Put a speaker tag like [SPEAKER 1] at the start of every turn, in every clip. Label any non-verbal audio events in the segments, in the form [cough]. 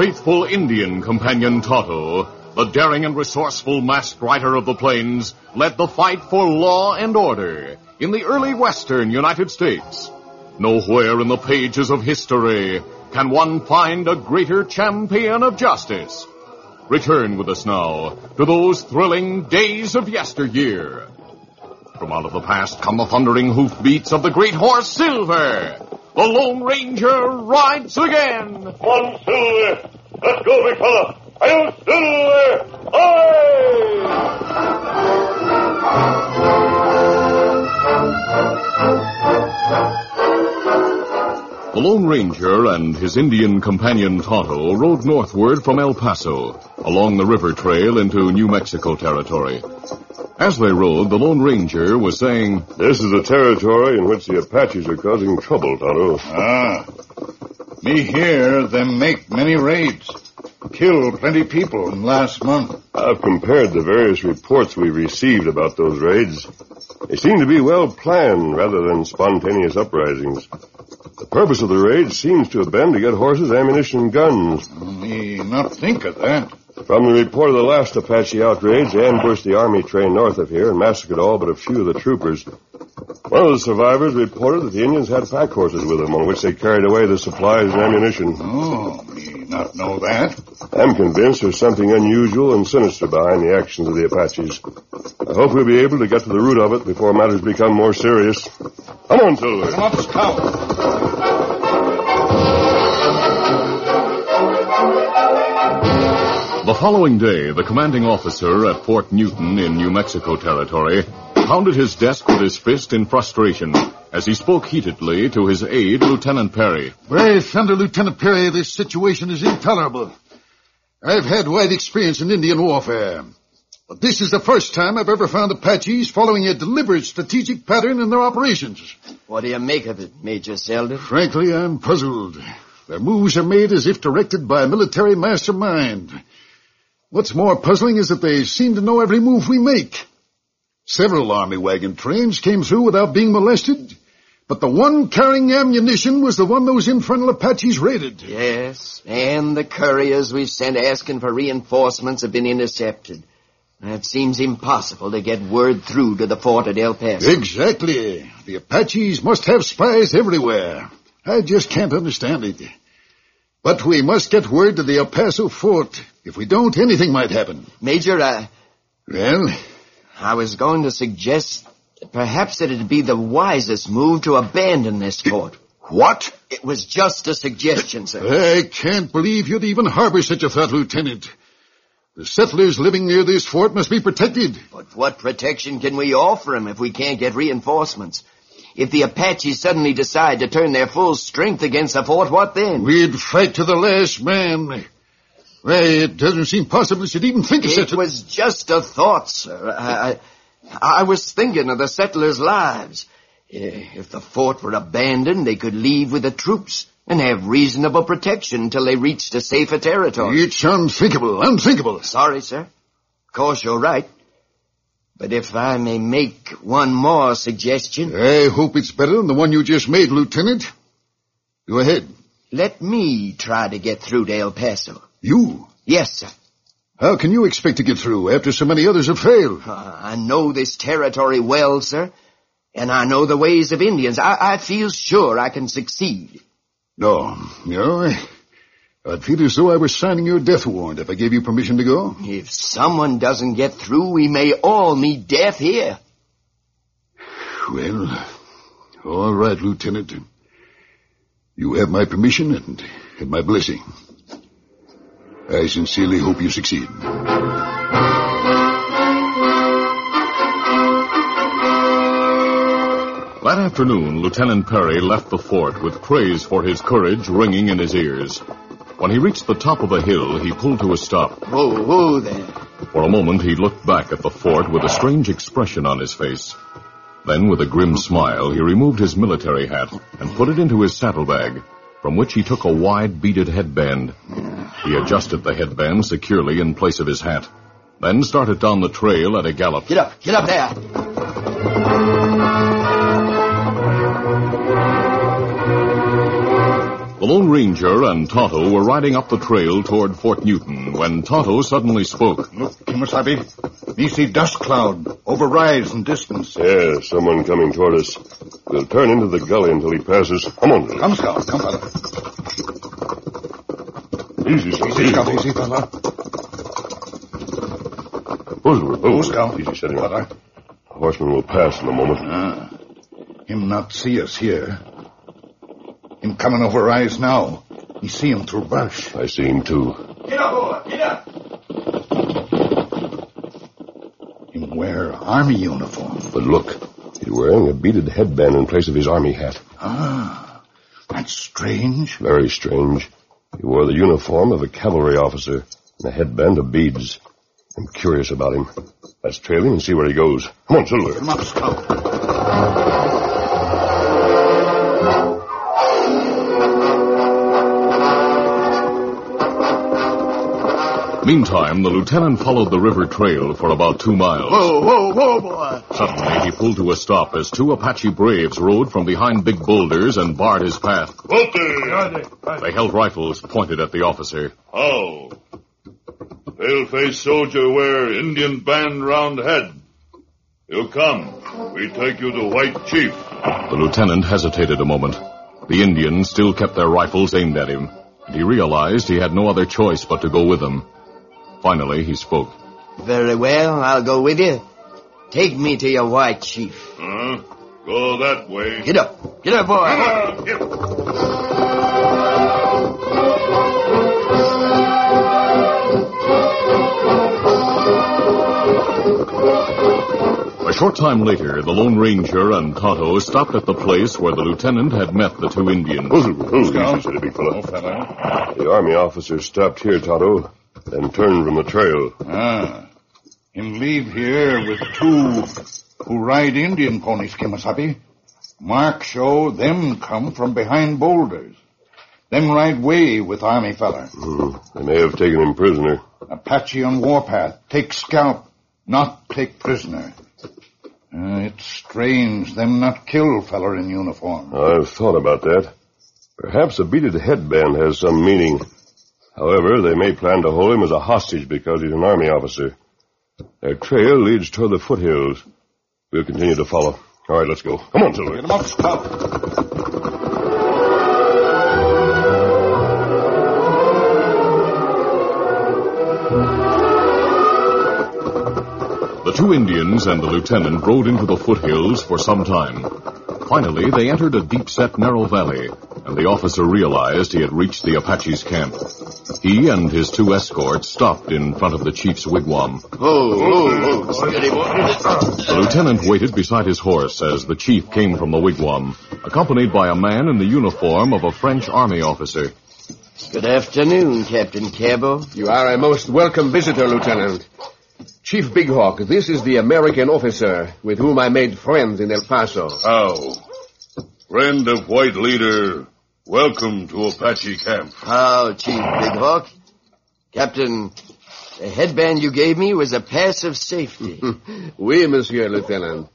[SPEAKER 1] Faithful Indian companion Tonto, the daring and resourceful masked rider of the plains led the fight for law and order in the early western United States. Nowhere in the pages of history can one find a greater champion of justice. Return with us now to those thrilling days of yesteryear. From out of the past come the thundering hoofbeats of the great horse Silver. The Lone Ranger rides again.
[SPEAKER 2] One Silver. Let's go, big fella. Hi-yo, Silver. Aye!
[SPEAKER 1] The Lone Ranger and his Indian companion Tonto rode northward from El Paso along the river trail into New Mexico territory. As they rode, the Lone Ranger was saying,
[SPEAKER 2] This is a territory in which the Apaches are causing trouble, Tonto.
[SPEAKER 3] Ah. Me hear them make many raids. Kill plenty people in last month.
[SPEAKER 2] I've compared the various reports we've received about those raids. They seem to be well planned rather than spontaneous uprisings. The purpose of the raids seems to have been to get horses, ammunition, and guns.
[SPEAKER 3] Me not think of that.
[SPEAKER 2] From the report of the last Apache outrage, they ambushed the army train north of here and massacred all but a few of the troopers. One of the survivors reported that the Indians had pack horses with them on which they carried away the supplies and ammunition.
[SPEAKER 3] Oh, me not know that.
[SPEAKER 2] I'm convinced there's something unusual and sinister behind the actions of the Apaches. I hope we'll be able to get to the root of it before matters become more serious. Come on, Silver.
[SPEAKER 3] Come up, Scout.
[SPEAKER 1] The following day, the commanding officer at Fort Newton in New Mexico territory pounded his desk with his fist in frustration as he spoke heatedly to his aide, Lieutenant Perry.
[SPEAKER 4] Brave Thunder Lieutenant Perry, this situation is intolerable. I've had wide experience in Indian warfare. But this is the first time I've ever found Apaches following a deliberate strategic pattern in their operations.
[SPEAKER 5] What do you make of it, Major Selden?
[SPEAKER 4] Frankly, I'm puzzled. Their moves are made as if directed by a military mastermind. What's more puzzling is that they seem to know every move we make. Several army wagon trains came through without being molested, but the one carrying ammunition was the one those infernal Apaches raided.
[SPEAKER 5] Yes, and the couriers we've sent asking for reinforcements have been intercepted. It seems impossible to get word through to the fort at El Paso.
[SPEAKER 4] Exactly. The Apaches must have spies everywhere. I just can't understand it. But we must get word to the El Paso fort. If we don't, anything might happen.
[SPEAKER 5] Major, uh,
[SPEAKER 4] Well,
[SPEAKER 5] I was going to suggest that perhaps it'd be the wisest move to abandon this fort.
[SPEAKER 4] what?
[SPEAKER 5] It was just a suggestion, sir.
[SPEAKER 4] I can't believe you'd even harbor such a thought, Lieutenant. The settlers living near this fort must be protected.
[SPEAKER 5] But what protection can we offer them if we can't get reinforcements? If the Apaches suddenly decide to turn their full strength against the fort, what then?
[SPEAKER 4] We'd fight to the last man. Why, it doesn't seem possible you'd even think of such
[SPEAKER 5] It was just a thought, sir. I, I, I was thinking of the settlers' lives. Eh, If the fort were abandoned, they could leave with the troops and have reasonable protection until they reached a safer territory.
[SPEAKER 4] It's unthinkable, unthinkable.
[SPEAKER 5] Sorry, sir. Of course, you're right. But if I may make one more suggestion,
[SPEAKER 4] I hope it's better than the one you just made, Lieutenant. Go ahead.
[SPEAKER 5] let me try to get through to El Paso.
[SPEAKER 4] You?
[SPEAKER 5] Yes, sir.
[SPEAKER 4] How can you expect to get through after so many others have failed?
[SPEAKER 5] Uh, I know this territory well, sir. And I know the ways of Indians. I, I feel sure I can succeed.
[SPEAKER 4] No, no. I- I'd feel as though I were signing your death warrant if I gave you permission to go.
[SPEAKER 5] If someone doesn't get through, we may all meet death here.
[SPEAKER 4] Well, all right, Lieutenant. You have my permission and, and my blessing. I sincerely hope you succeed.
[SPEAKER 1] That afternoon, Lieutenant Perry left the fort with praise for his courage ringing in his ears. When he reached the top of a hill, he pulled to a stop.
[SPEAKER 5] Whoa, whoa there.
[SPEAKER 1] For a moment, he looked back at the fort with a strange expression on his face. Then, with a grim smile, he removed his military hat and put it into his saddlebag, from which he took a wide beaded headband. He adjusted the headband securely in place of his hat, then started down the trail at a gallop.
[SPEAKER 5] Get up, get up there.
[SPEAKER 1] The Lone Ranger and Tonto were riding up the trail toward Fort Newton when Tonto suddenly spoke.
[SPEAKER 3] Look, Kimasabi. Me see dust cloud over rise in distance.
[SPEAKER 2] Yeah, someone coming toward us. We'll turn into the gully until he passes. Come on.
[SPEAKER 3] Come, Scout. Come, fella.
[SPEAKER 2] Easy,
[SPEAKER 3] Easy, Scout. Easy, fella.
[SPEAKER 2] Whoa, whoa,
[SPEAKER 3] Scout.
[SPEAKER 2] Easy, setting
[SPEAKER 3] Fella.
[SPEAKER 2] up. Horseman will pass in a moment.
[SPEAKER 3] Ah. Him not see us here. Him coming over rise now. Me see him through brush.
[SPEAKER 2] I see him too.
[SPEAKER 5] Get up, boy, get up.
[SPEAKER 3] Him wear army uniform.
[SPEAKER 2] But look, he's wearing a beaded headband in place of his army hat.
[SPEAKER 3] Ah, that's strange.
[SPEAKER 2] Very strange. Wore the uniform of a cavalry officer and a headband of beads. I'm curious about him. Let's trail him and see where he goes. Come on, Silver.
[SPEAKER 3] Come up, Scout.
[SPEAKER 1] Meantime, the lieutenant followed the river trail for about two miles.
[SPEAKER 5] Whoa, whoa, whoa, boy.
[SPEAKER 1] Suddenly, he pulled to a stop as two Apache braves rode from behind big boulders and barred his path. They held rifles pointed at the officer. Oh.
[SPEAKER 6] How? Pale-faced soldier wear Indian band round head. You come. We take you to White Chief.
[SPEAKER 1] The lieutenant hesitated a moment. The Indians still kept their rifles aimed at him, and he realized he had no other choice but to go with them. Finally, he spoke.
[SPEAKER 5] Very well, I'll go with you. Take me to your white chief.
[SPEAKER 6] Huh? Go that way.
[SPEAKER 5] Get up, get up, boy.
[SPEAKER 6] Ah, get-
[SPEAKER 1] A short time later, the Lone Ranger and Tonto stopped at the place where the lieutenant had met the two Indians.
[SPEAKER 2] Whoa, whoa,
[SPEAKER 3] Scout.
[SPEAKER 2] easy, steady, big fella.
[SPEAKER 3] Oh, fella.
[SPEAKER 2] The army officer stopped here, Tonto, then turned from the trail.
[SPEAKER 3] Ah. Him leave here with two who ride Indian ponies, Kimasabi. Mark show them come from behind boulders. Them ride way with army feller.
[SPEAKER 2] Hmm, They may have taken him prisoner.
[SPEAKER 3] Apache on warpath. Take scalp, not take prisoner. Uh, it's strange them not kill feller in uniform.
[SPEAKER 2] I've thought about that. Perhaps a beaded headband has some meaning. However, they may plan to hold him as a hostage because he's an army officer. Their trail leads toward the foothills. We'll continue to follow. All right, let's go. Come on, Silver.
[SPEAKER 3] Get him up, Scout.
[SPEAKER 1] The two Indians and the lieutenant rode into the foothills for some time. Finally, they entered a deep-set narrow valley, and the officer realized he had reached the Apache's camp. He and his two escorts stopped in front of the chief's wigwam.
[SPEAKER 5] Oh, oh, oh.
[SPEAKER 1] The lieutenant waited beside his horse as the chief came from the wigwam, accompanied by a man in the uniform of a French army officer.
[SPEAKER 5] Good afternoon, Captain Cabot.
[SPEAKER 7] You are a most welcome visitor, Lieutenant. Chief Big Hawk, this is the American officer with whom I made friends in El Paso.
[SPEAKER 6] How? Friend of white leader, welcome to Apache camp.
[SPEAKER 5] How, Chief Big Hawk? Captain, the headband you gave me was a pass of safety. [laughs]
[SPEAKER 7] oui, Monsieur Lieutenant.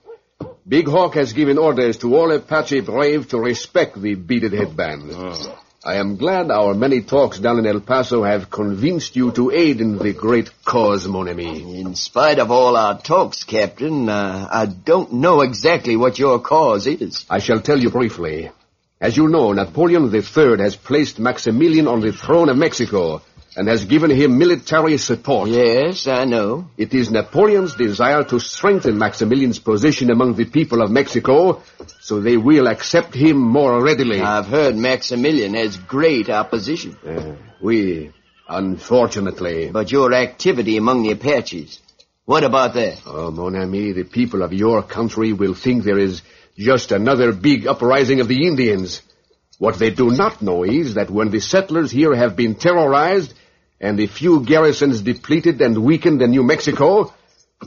[SPEAKER 7] Big Hawk has given orders to all Apache braves to respect the beaded headband.
[SPEAKER 6] Ah.
[SPEAKER 7] I am glad our many talks down in El Paso have convinced you to aid in the great cause, mon ami.
[SPEAKER 5] In spite of all our talks, Captain, uh, I don't know exactly what your cause is.
[SPEAKER 7] I shall tell you briefly. As you know, Napoleon III has placed Maximilian on the throne of Mexico and has given him military support.
[SPEAKER 5] Yes, I know.
[SPEAKER 7] It is Napoleon's desire to strengthen Maximilian's position among the people of Mexico so they will accept him more readily.
[SPEAKER 5] I've heard Maximilian has great opposition.
[SPEAKER 7] Uh, oui, unfortunately.
[SPEAKER 5] But your activity among the Apaches, what about that?
[SPEAKER 7] Oh, mon ami, the people of your country will think there is just another big uprising of the Indians. What they do not know is that when the settlers here have been terrorized and the few garrisons depleted and weakened in New Mexico,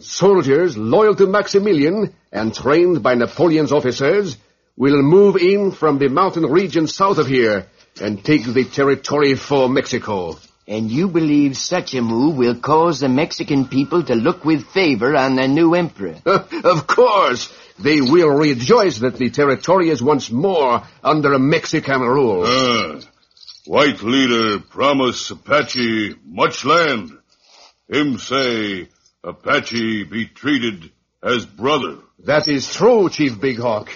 [SPEAKER 7] soldiers loyal to Maximilian and trained by Napoleon's officers will move in from the mountain region south of here and take the territory for Mexico.
[SPEAKER 5] And you believe such a move will cause the Mexican people to look with favor on their new emperor? [laughs]
[SPEAKER 7] of course, they will rejoice that the territory is once more under a Mexican rule.
[SPEAKER 6] Ah, white leader promise Apache much land. Him say Apache be treated as brother.
[SPEAKER 7] That is true, Chief Big Hawk.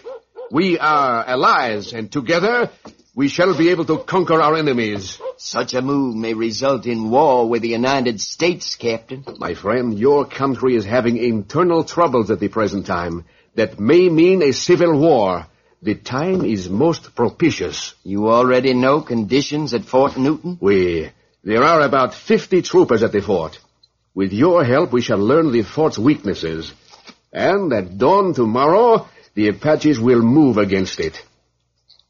[SPEAKER 7] We are allies, and together we shall be able to conquer our enemies.
[SPEAKER 5] Such a move may result in war with the United States, Captain.
[SPEAKER 7] My friend, your country is having internal troubles at the present time that may mean a civil war. The time is most propitious.
[SPEAKER 5] You already know conditions at Fort Newton?
[SPEAKER 7] We, there are about 50 troopers at the fort. With your help, we shall learn the fort's weaknesses. And at dawn tomorrow, the Apaches will move against it.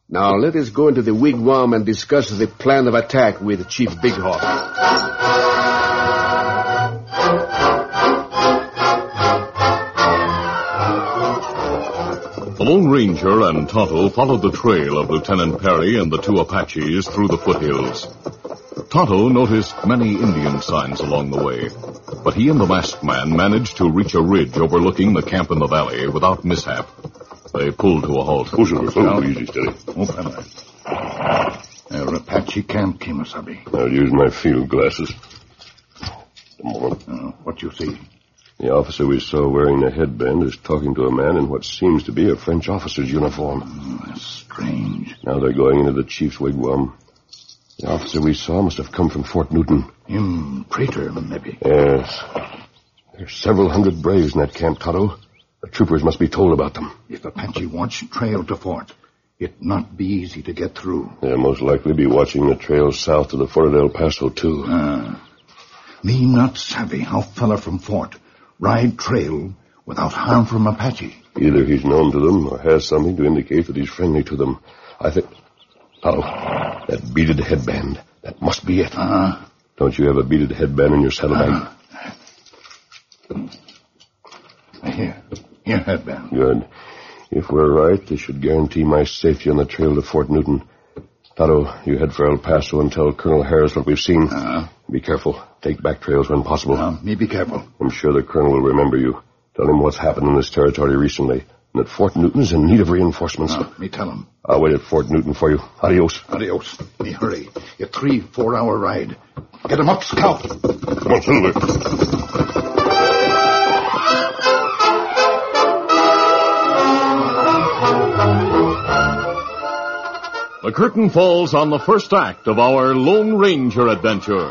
[SPEAKER 7] Now let us go into the wigwam and discuss the plan of attack with Chief Big Hawk.
[SPEAKER 1] The Lone Ranger and Tonto followed the trail of Lieutenant Perry and the two Apaches through the foothills. Tonto noticed many Indian signs along the way, but he and the masked man managed to reach a ridge overlooking the camp in the valley without mishap. They pulled to a halt.
[SPEAKER 2] Push it, oh, easy, steady.
[SPEAKER 3] Open it. Uh, Apache camp, Kimasabi.
[SPEAKER 2] I'll use my field glasses. A moment.
[SPEAKER 3] Uh, what you see?
[SPEAKER 2] The officer we saw wearing the headband is talking to a man in what seems to be a French officer's uniform.
[SPEAKER 3] Oh, that's strange.
[SPEAKER 2] Now they're going into the chief's wigwam. The officer we saw must have come from Fort Newton.
[SPEAKER 3] Him traitor, maybe.
[SPEAKER 2] Yes. There's several hundred braves in that camp, Tonto. The troopers must be told about them.
[SPEAKER 3] If Apache wants trail to fort, it not be easy to get through.
[SPEAKER 2] They'll most likely be watching the trail south to the Fort of El Paso, too.
[SPEAKER 3] Ah. Me not savvy how fella from fort ride trail without harm from Apache.
[SPEAKER 2] Either he's known to them or has something to indicate that he's friendly to them. I think... Tonto, that beaded headband. That must be it.
[SPEAKER 3] Uh-huh.
[SPEAKER 2] Don't you have a beaded headband in your saddlebag?
[SPEAKER 3] Here. Here, headband.
[SPEAKER 2] Good. If we're right, this should guarantee my safety on the trail to Fort Newton. Tonto, you head for El Paso and tell Colonel Harris what we've seen.
[SPEAKER 3] Uh-huh.
[SPEAKER 2] Be careful. Take back trails when possible.
[SPEAKER 3] Uh, me be careful.
[SPEAKER 2] I'm sure the Colonel will remember you. Tell him what's happened in this territory recently, and that Fort Newton's in need of reinforcements.
[SPEAKER 3] Uh, me tell him.
[SPEAKER 2] I'll wait at Fort Newton for you. Adios.
[SPEAKER 3] Adios. Me hurry. A three, four hour ride. Get him up, scout.
[SPEAKER 2] Come on, Silver.
[SPEAKER 1] The curtain falls on the first act of our Lone Ranger adventure.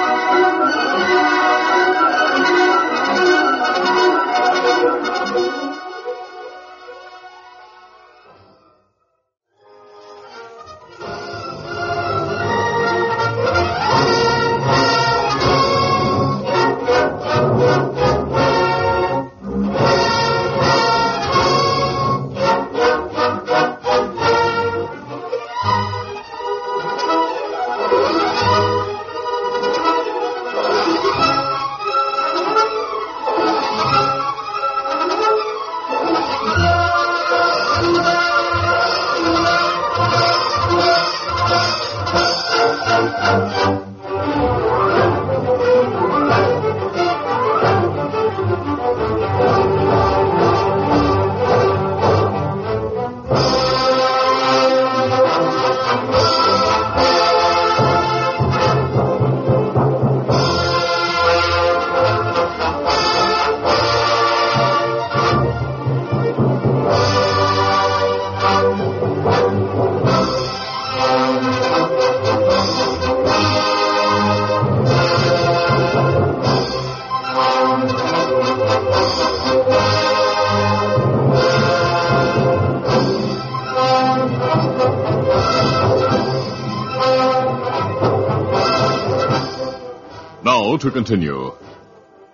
[SPEAKER 1] To continue.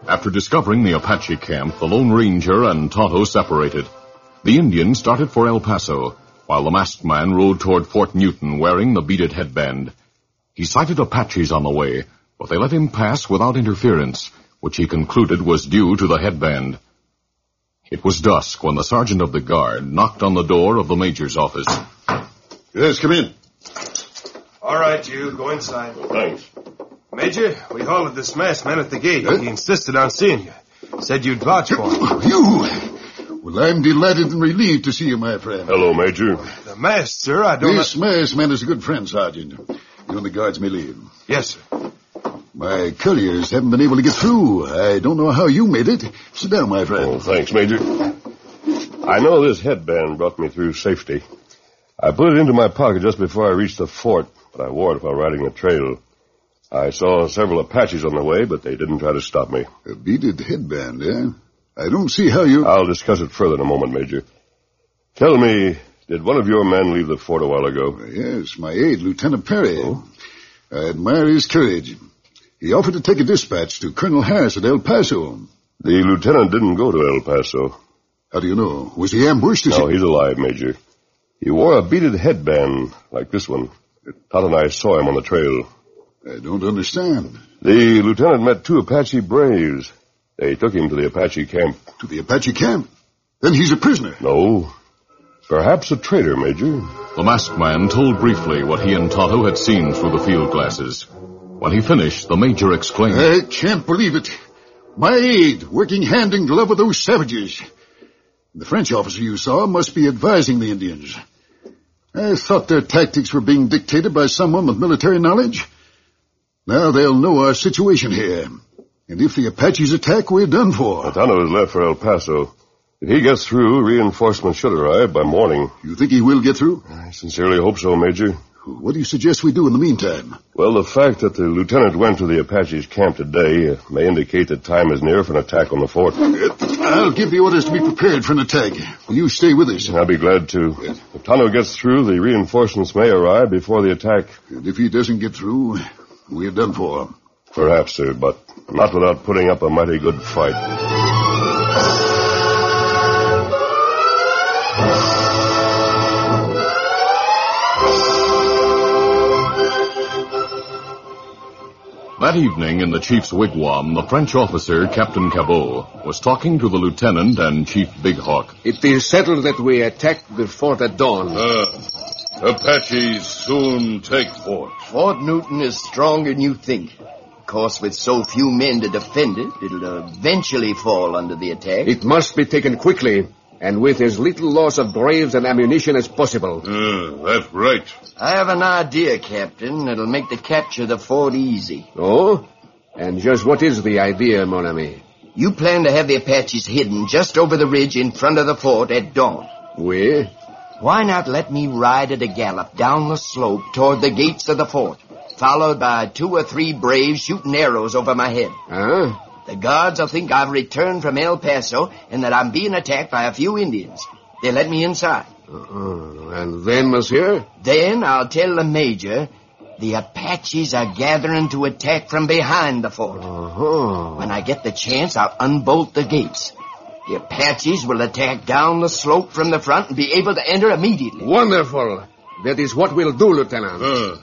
[SPEAKER 1] After discovering the Apache camp, the Lone Ranger and Tonto separated. The Indians started for El Paso, while the masked man rode toward Fort Newton wearing the beaded headband. He sighted Apaches on the way, but they let him pass without interference, which he concluded was due to the headband. It was dusk when the sergeant of the guard knocked on the door of the major's office.
[SPEAKER 4] Yes, come in.
[SPEAKER 8] All right, you. Go inside.
[SPEAKER 2] Thanks.
[SPEAKER 8] Major, we halted this masked man at the gate. He insisted on seeing you. Said you'd vouch for him.
[SPEAKER 4] You! Well, I'm delighted and relieved to see you, my friend.
[SPEAKER 2] Hello, Major.
[SPEAKER 8] The masked, sir, I don't
[SPEAKER 4] This masked man is a good friend, Sergeant. You and the guards may leave.
[SPEAKER 8] Yes, sir.
[SPEAKER 4] My couriers haven't been able to get through. I don't know how you made it. Sit down, my friend.
[SPEAKER 2] Oh, thanks, Major. I know this headband brought me through safety. I put it into my pocket just before I reached the fort, but I wore it while riding the trail. I saw several Apaches on the way, but they didn't try to stop me.
[SPEAKER 4] A beaded headband, eh? I don't see how you...
[SPEAKER 2] I'll discuss it further in a moment, Major. Tell me, did one of your men leave the fort a while ago?
[SPEAKER 4] Yes, my aide, Lieutenant Perry. Oh? I admire his courage. He offered to take a dispatch to Colonel Harris at El Paso.
[SPEAKER 2] The lieutenant didn't go to El Paso.
[SPEAKER 4] How do you know? Was he ambushed? Is
[SPEAKER 2] No,
[SPEAKER 4] he...
[SPEAKER 2] he's alive, Major. He wore a beaded headband like this one. Tonto and I saw him on the trail.
[SPEAKER 4] I don't understand.
[SPEAKER 2] The lieutenant met two Apache braves. They took him to the Apache camp.
[SPEAKER 4] To the Apache camp? Then he's a prisoner.
[SPEAKER 2] No. Perhaps a traitor, Major.
[SPEAKER 1] The masked man told briefly what he and Tonto had seen through the field glasses. When he finished, the major exclaimed,
[SPEAKER 4] I can't believe it. My aide, working hand in glove with those savages. The French officer you saw must be advising the Indians. I thought their tactics were being dictated by someone with military knowledge. Now they'll know our situation here. And if the Apaches attack, we're done for.
[SPEAKER 2] Tonto has left for El Paso. If he gets through, reinforcements should arrive by morning.
[SPEAKER 4] You think he will get through?
[SPEAKER 2] I sincerely hope so, Major.
[SPEAKER 4] What do you suggest we do in the meantime?
[SPEAKER 2] Well, the fact that the lieutenant went to the Apaches' camp today uh, may indicate that time is near for an attack on the fort.
[SPEAKER 4] I'll give the orders to be prepared for an attack. Will you stay with us?
[SPEAKER 2] I'll be glad to. If Tonto gets through, the reinforcements may arrive before the attack.
[SPEAKER 4] And if he doesn't get through, we're done for.
[SPEAKER 2] Perhaps, sir, but not without putting up a mighty good fight.
[SPEAKER 1] That evening in the chief's wigwam, the French officer, Captain Cabot, was talking to the lieutenant and Chief Big Hawk.
[SPEAKER 7] It is settled that we attack the fort at dawn.
[SPEAKER 6] Uh, Apaches soon take fort.
[SPEAKER 5] Fort Newton is stronger than you think. Of course, with so few men to defend it, it'll eventually fall under the attack.
[SPEAKER 7] It must be taken quickly, and with as little loss of braves and ammunition as possible.
[SPEAKER 6] Uh, that's right.
[SPEAKER 5] I have an idea, Captain, that'll make the capture of the fort easy.
[SPEAKER 7] Oh? And just what is the idea, mon ami?
[SPEAKER 5] You plan to have the Apaches hidden just over the ridge in front of the fort at dawn.
[SPEAKER 7] We?
[SPEAKER 5] Why not let me ride at a gallop down the slope toward the gates of the fort, followed by two or three braves shooting arrows over my head?
[SPEAKER 7] Huh?
[SPEAKER 5] The guards will think I've returned from El Paso and that I'm being attacked by a few Indians. They let me inside.
[SPEAKER 7] Uh, and then, monsieur?
[SPEAKER 5] Then I'll tell the major the Apaches are gathering to attack from behind the fort.
[SPEAKER 7] Uh-huh.
[SPEAKER 5] When I get the chance, I'll unbolt the gates. The Apaches will attack down the slope from the front and be able to enter immediately.
[SPEAKER 7] Wonderful. That is what we'll do, Lieutenant.
[SPEAKER 6] Uh,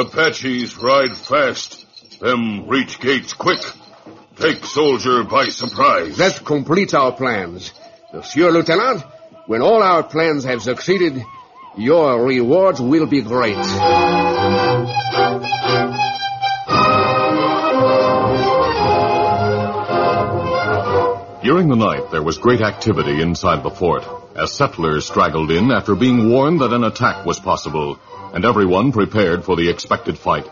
[SPEAKER 6] Apaches ride fast. Them reach gates quick. Take soldier by surprise.
[SPEAKER 7] That completes our plans. Monsieur Lieutenant, when all our plans have succeeded, your rewards will be great.
[SPEAKER 1] During the night, there was great activity inside the fort as settlers straggled in after being warned that an attack was possible, and everyone prepared for the expected fight.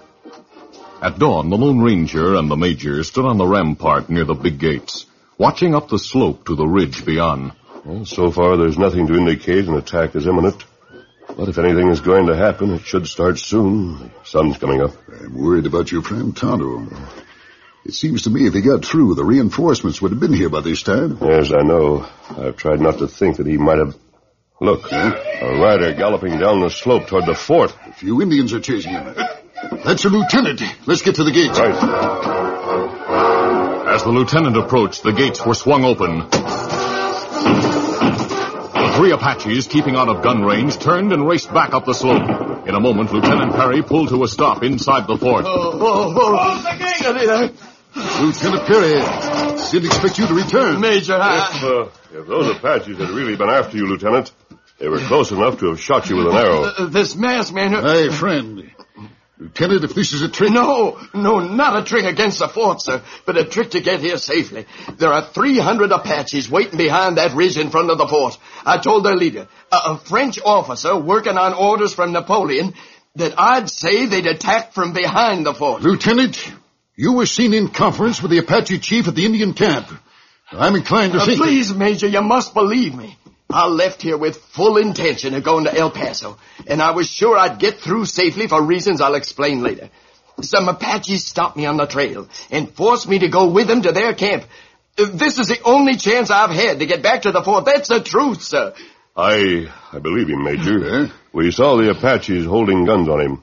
[SPEAKER 1] At dawn, the Lone Ranger and the Major stood on the rampart near the big gates, watching up the slope to the ridge beyond.
[SPEAKER 2] Well, so far, there's nothing to indicate an attack is imminent. But if anything is going to happen, it should start soon. The sun's coming up.
[SPEAKER 4] I'm worried about your friend Tonto. It seems to me if he got through, the reinforcements would have been here by this time.
[SPEAKER 2] Yes, I know. I've tried not to think that he might have... Look, a rider galloping down the slope toward the fort.
[SPEAKER 4] A few Indians are chasing him. That's a lieutenant. Let's get to the gates.
[SPEAKER 2] Right.
[SPEAKER 1] As the lieutenant approached, the gates were swung open. The three Apaches, keeping out of gun range, turned and raced back up the slope. In a moment, Lieutenant Perry pulled to a stop inside the fort.
[SPEAKER 5] Oh, oh, oh. Steady there.
[SPEAKER 4] Lieutenant Perry, didn't expect you to return.
[SPEAKER 5] Major,
[SPEAKER 2] If, uh, if those Apaches had really been after you, Lieutenant, they were close enough to have shot you with an arrow.
[SPEAKER 5] Uh, this masked man... who-
[SPEAKER 4] Hey, friend. Lieutenant, if this is a trick...
[SPEAKER 5] No, no, not a trick against the fort, sir, but a trick to get here safely. There are 300 Apaches waiting behind that ridge in front of the fort. I told their leader, a, a French officer working on orders from Napoleon, that I'd say they'd attack from behind the fort.
[SPEAKER 4] Lieutenant, you were seen in conference with the Apache chief at the Indian camp. I'm inclined to
[SPEAKER 5] Uh,
[SPEAKER 4] think...
[SPEAKER 5] please, Major, you must believe me. I left here with full intention of going to El Paso, and I was sure I'd get through safely for reasons I'll explain later. Some Apaches stopped me on the trail and forced me to go with them to their camp. This is the only chance I've had to get back to the fort. That's the truth, sir.
[SPEAKER 2] I, I believe him, Major. We saw the Apaches holding guns on him.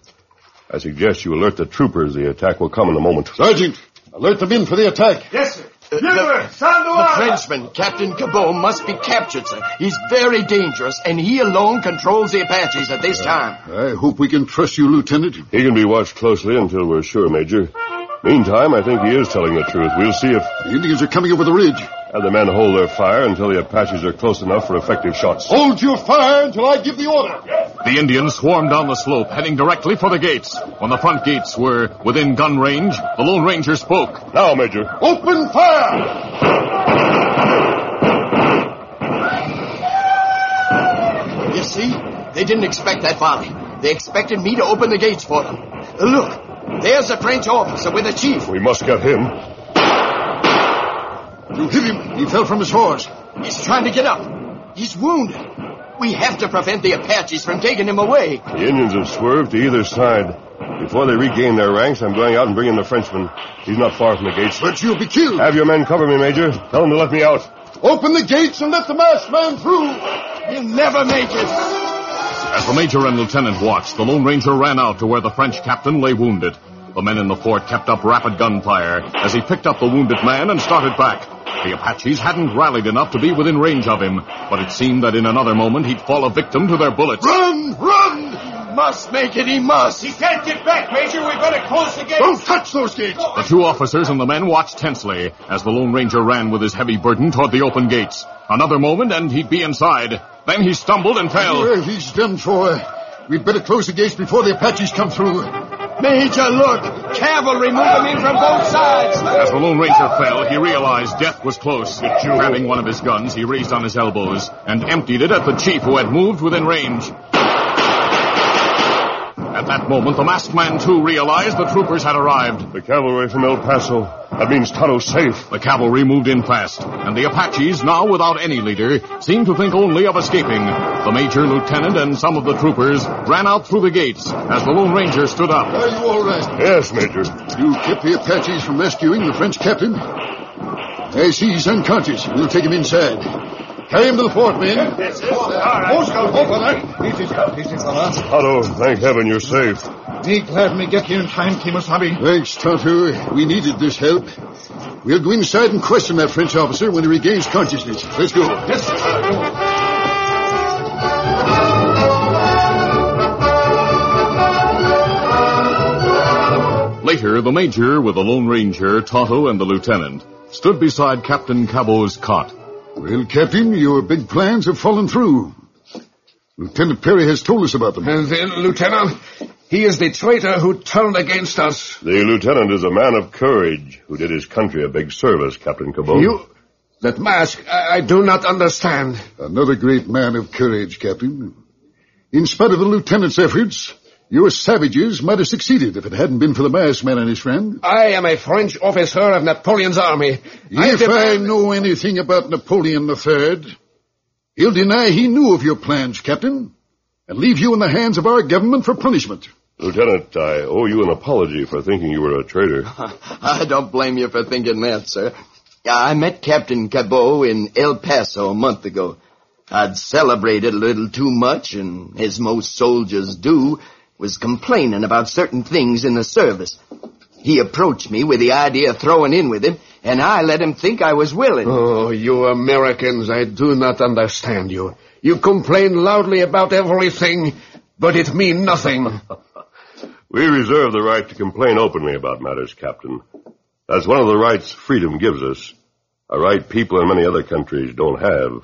[SPEAKER 2] I suggest you alert the troopers. The attack will come in a moment.
[SPEAKER 4] Sergeant, alert the men for the attack.
[SPEAKER 8] Yes, sir.
[SPEAKER 5] Uh, the, the Frenchman, Captain Cabot, must be captured, sir. He's very dangerous, and he alone controls the Apaches at this time.
[SPEAKER 4] I hope we can trust you, Lieutenant.
[SPEAKER 2] He can be watched closely until we're sure, Major. Meantime, I think he is telling the truth. We'll see if
[SPEAKER 4] The Indians are coming over the ridge.
[SPEAKER 2] have the men hold their fire until the Apaches are close enough for effective shots.
[SPEAKER 4] Hold your fire until I give the order.
[SPEAKER 1] The Indians swarmed down the slope, heading directly for the gates. When the front gates were within gun range, the Lone Ranger spoke.
[SPEAKER 2] Now, Major.
[SPEAKER 4] Open fire!
[SPEAKER 5] You see? They didn't expect that volley. They expected me to open the gates for them. Look, there's the French officer with the chief.
[SPEAKER 2] We must get him.
[SPEAKER 4] You hit him. He fell from his horse.
[SPEAKER 5] He's trying to get up. He's wounded. We have to prevent the Apaches from taking him away.
[SPEAKER 2] The Indians have swerved to either side. Before they regain their ranks, I'm going out and bringing the Frenchman. He's not far from the gates.
[SPEAKER 4] But you'll be killed.
[SPEAKER 2] Have your men cover me, Major. Tell them to let me out.
[SPEAKER 4] Open the gates and let the masked man through.
[SPEAKER 5] He'll never make it.
[SPEAKER 1] As the major and lieutenant watched, the Lone Ranger ran out to where the French captain lay wounded. The men in the fort kept up rapid gunfire as he picked up the wounded man and started back. The Apaches hadn't rallied enough to be within range of him, but it seemed that in another moment he'd fall a victim to their bullets.
[SPEAKER 4] Run! Run!
[SPEAKER 5] He must make it. He must.
[SPEAKER 8] He can't get back, Major. We've got to close the gates.
[SPEAKER 4] Don't touch those gates.
[SPEAKER 1] The two officers and the men watched tensely as the Lone Ranger ran with his heavy burden toward the open gates. Another moment and he'd be inside. Then he stumbled and fell.
[SPEAKER 4] Well, he's done for. We'd better close the gates before the Apaches come through.
[SPEAKER 5] Major, look. Cavalry moving in from both sides.
[SPEAKER 1] As the Lone Ranger fell, he realized death was close. Grabbing one of his guns, he raised on his elbows and emptied it at the chief who had moved within range. At that moment, the masked man, too, realized the troopers had arrived.
[SPEAKER 2] The cavalry from El Paso. That means Tonto's safe.
[SPEAKER 1] The cavalry moved in fast, and the Apaches, now without any leader, seemed to think only of escaping. The major, lieutenant, and some of the troopers ran out through the gates as the Lone Ranger stood up.
[SPEAKER 4] Are you all right?
[SPEAKER 2] Yes, Major.
[SPEAKER 4] You kept the Apaches from rescuing the French captain? I see he's unconscious. We'll take him inside. Carry him to the fort, men.
[SPEAKER 2] Tonto, thank heaven you're safe.
[SPEAKER 3] Me glad me get here in time, Kimasabi.
[SPEAKER 4] Thanks, Tonto. We needed this help. We'll go inside and question that French officer when he regains consciousness. Let's go. Yes.
[SPEAKER 1] Later, the major, with the Lone Ranger, Tonto, and the lieutenant, stood beside Captain Cabot's cot.
[SPEAKER 4] Well, Captain, your big plans have fallen through. Lieutenant Perry has told us about them.
[SPEAKER 7] And then, Lieutenant, he is the traitor who turned against us.
[SPEAKER 2] The lieutenant is a man of courage who did his country a big service, Captain Cabot.
[SPEAKER 7] You... That mask, I, I do not understand.
[SPEAKER 4] Another great man of courage, Captain. In spite of the lieutenant's efforts, your savages might have succeeded if it hadn't been for the masked man and his friend.
[SPEAKER 7] I am a French officer of Napoleon's army. I
[SPEAKER 4] If I
[SPEAKER 7] demand-
[SPEAKER 4] know anything about Napoleon III, he'll deny he knew of your plans, Captain, and leave you in the hands of our government for punishment.
[SPEAKER 2] Lieutenant, I owe you an apology for thinking you were a traitor. [laughs]
[SPEAKER 5] I don't blame you for thinking that, sir. I met Captain Cabot in El Paso a month ago. I'd celebrated a little too much, and as most soldiers do, was complaining about certain things in the service. He approached me with the idea of throwing in with him, and I let him think I was willing.
[SPEAKER 7] Oh, you Americans, I do not understand you. You complain loudly about everything, but it mean nothing. [laughs]
[SPEAKER 2] We reserve the right to complain openly about matters, Captain. That's one of the rights freedom gives us. A right people in many other countries don't have.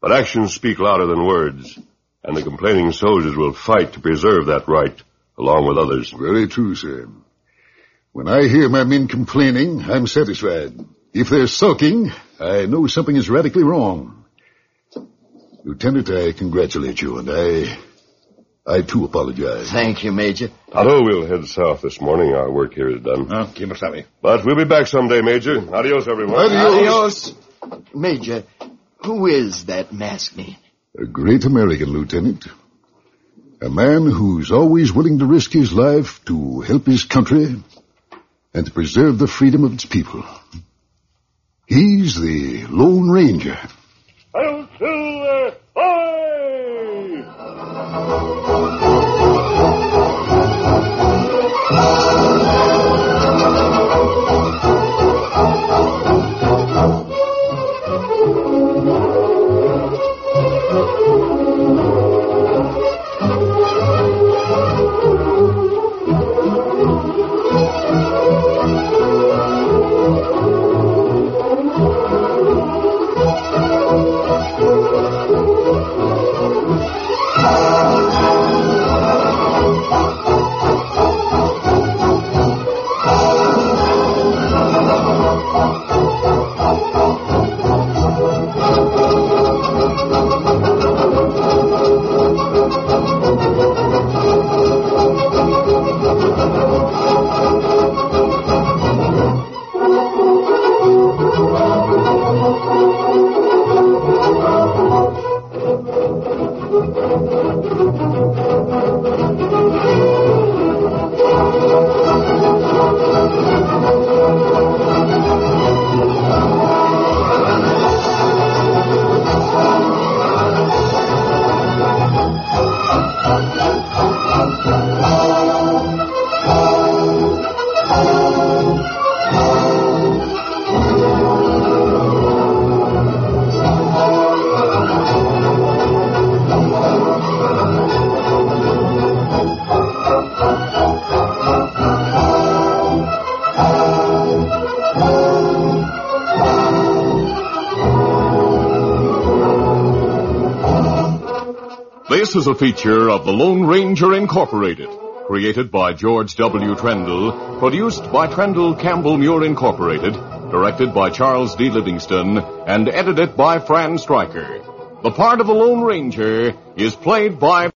[SPEAKER 2] But actions speak louder than words, and the complaining soldiers will fight to preserve that right, along with others.
[SPEAKER 4] Very true, sir. When I hear my men complaining, I'm satisfied. If they're sulking, I know something is radically wrong. Lieutenant, I congratulate you, and I... I too apologize.
[SPEAKER 5] Thank you, Major.
[SPEAKER 2] Tonto, we'll head south this morning. Our work here is done.
[SPEAKER 3] Uh, Kimasabi.
[SPEAKER 2] But we'll be back someday, Major. Adios, everyone.
[SPEAKER 5] Adios. Major, who is that masked man?
[SPEAKER 4] A great American, Lieutenant. A man who's always willing to risk his life to help his country and to preserve the freedom of its people. He's the Lone Ranger.
[SPEAKER 1] Is a feature of the Lone Ranger Incorporated, created by George W. Trendle, produced by Trendle Campbell Muir Incorporated, directed by Charles D. Livingston, and edited by Fran Stryker. The part of the Lone Ranger is played by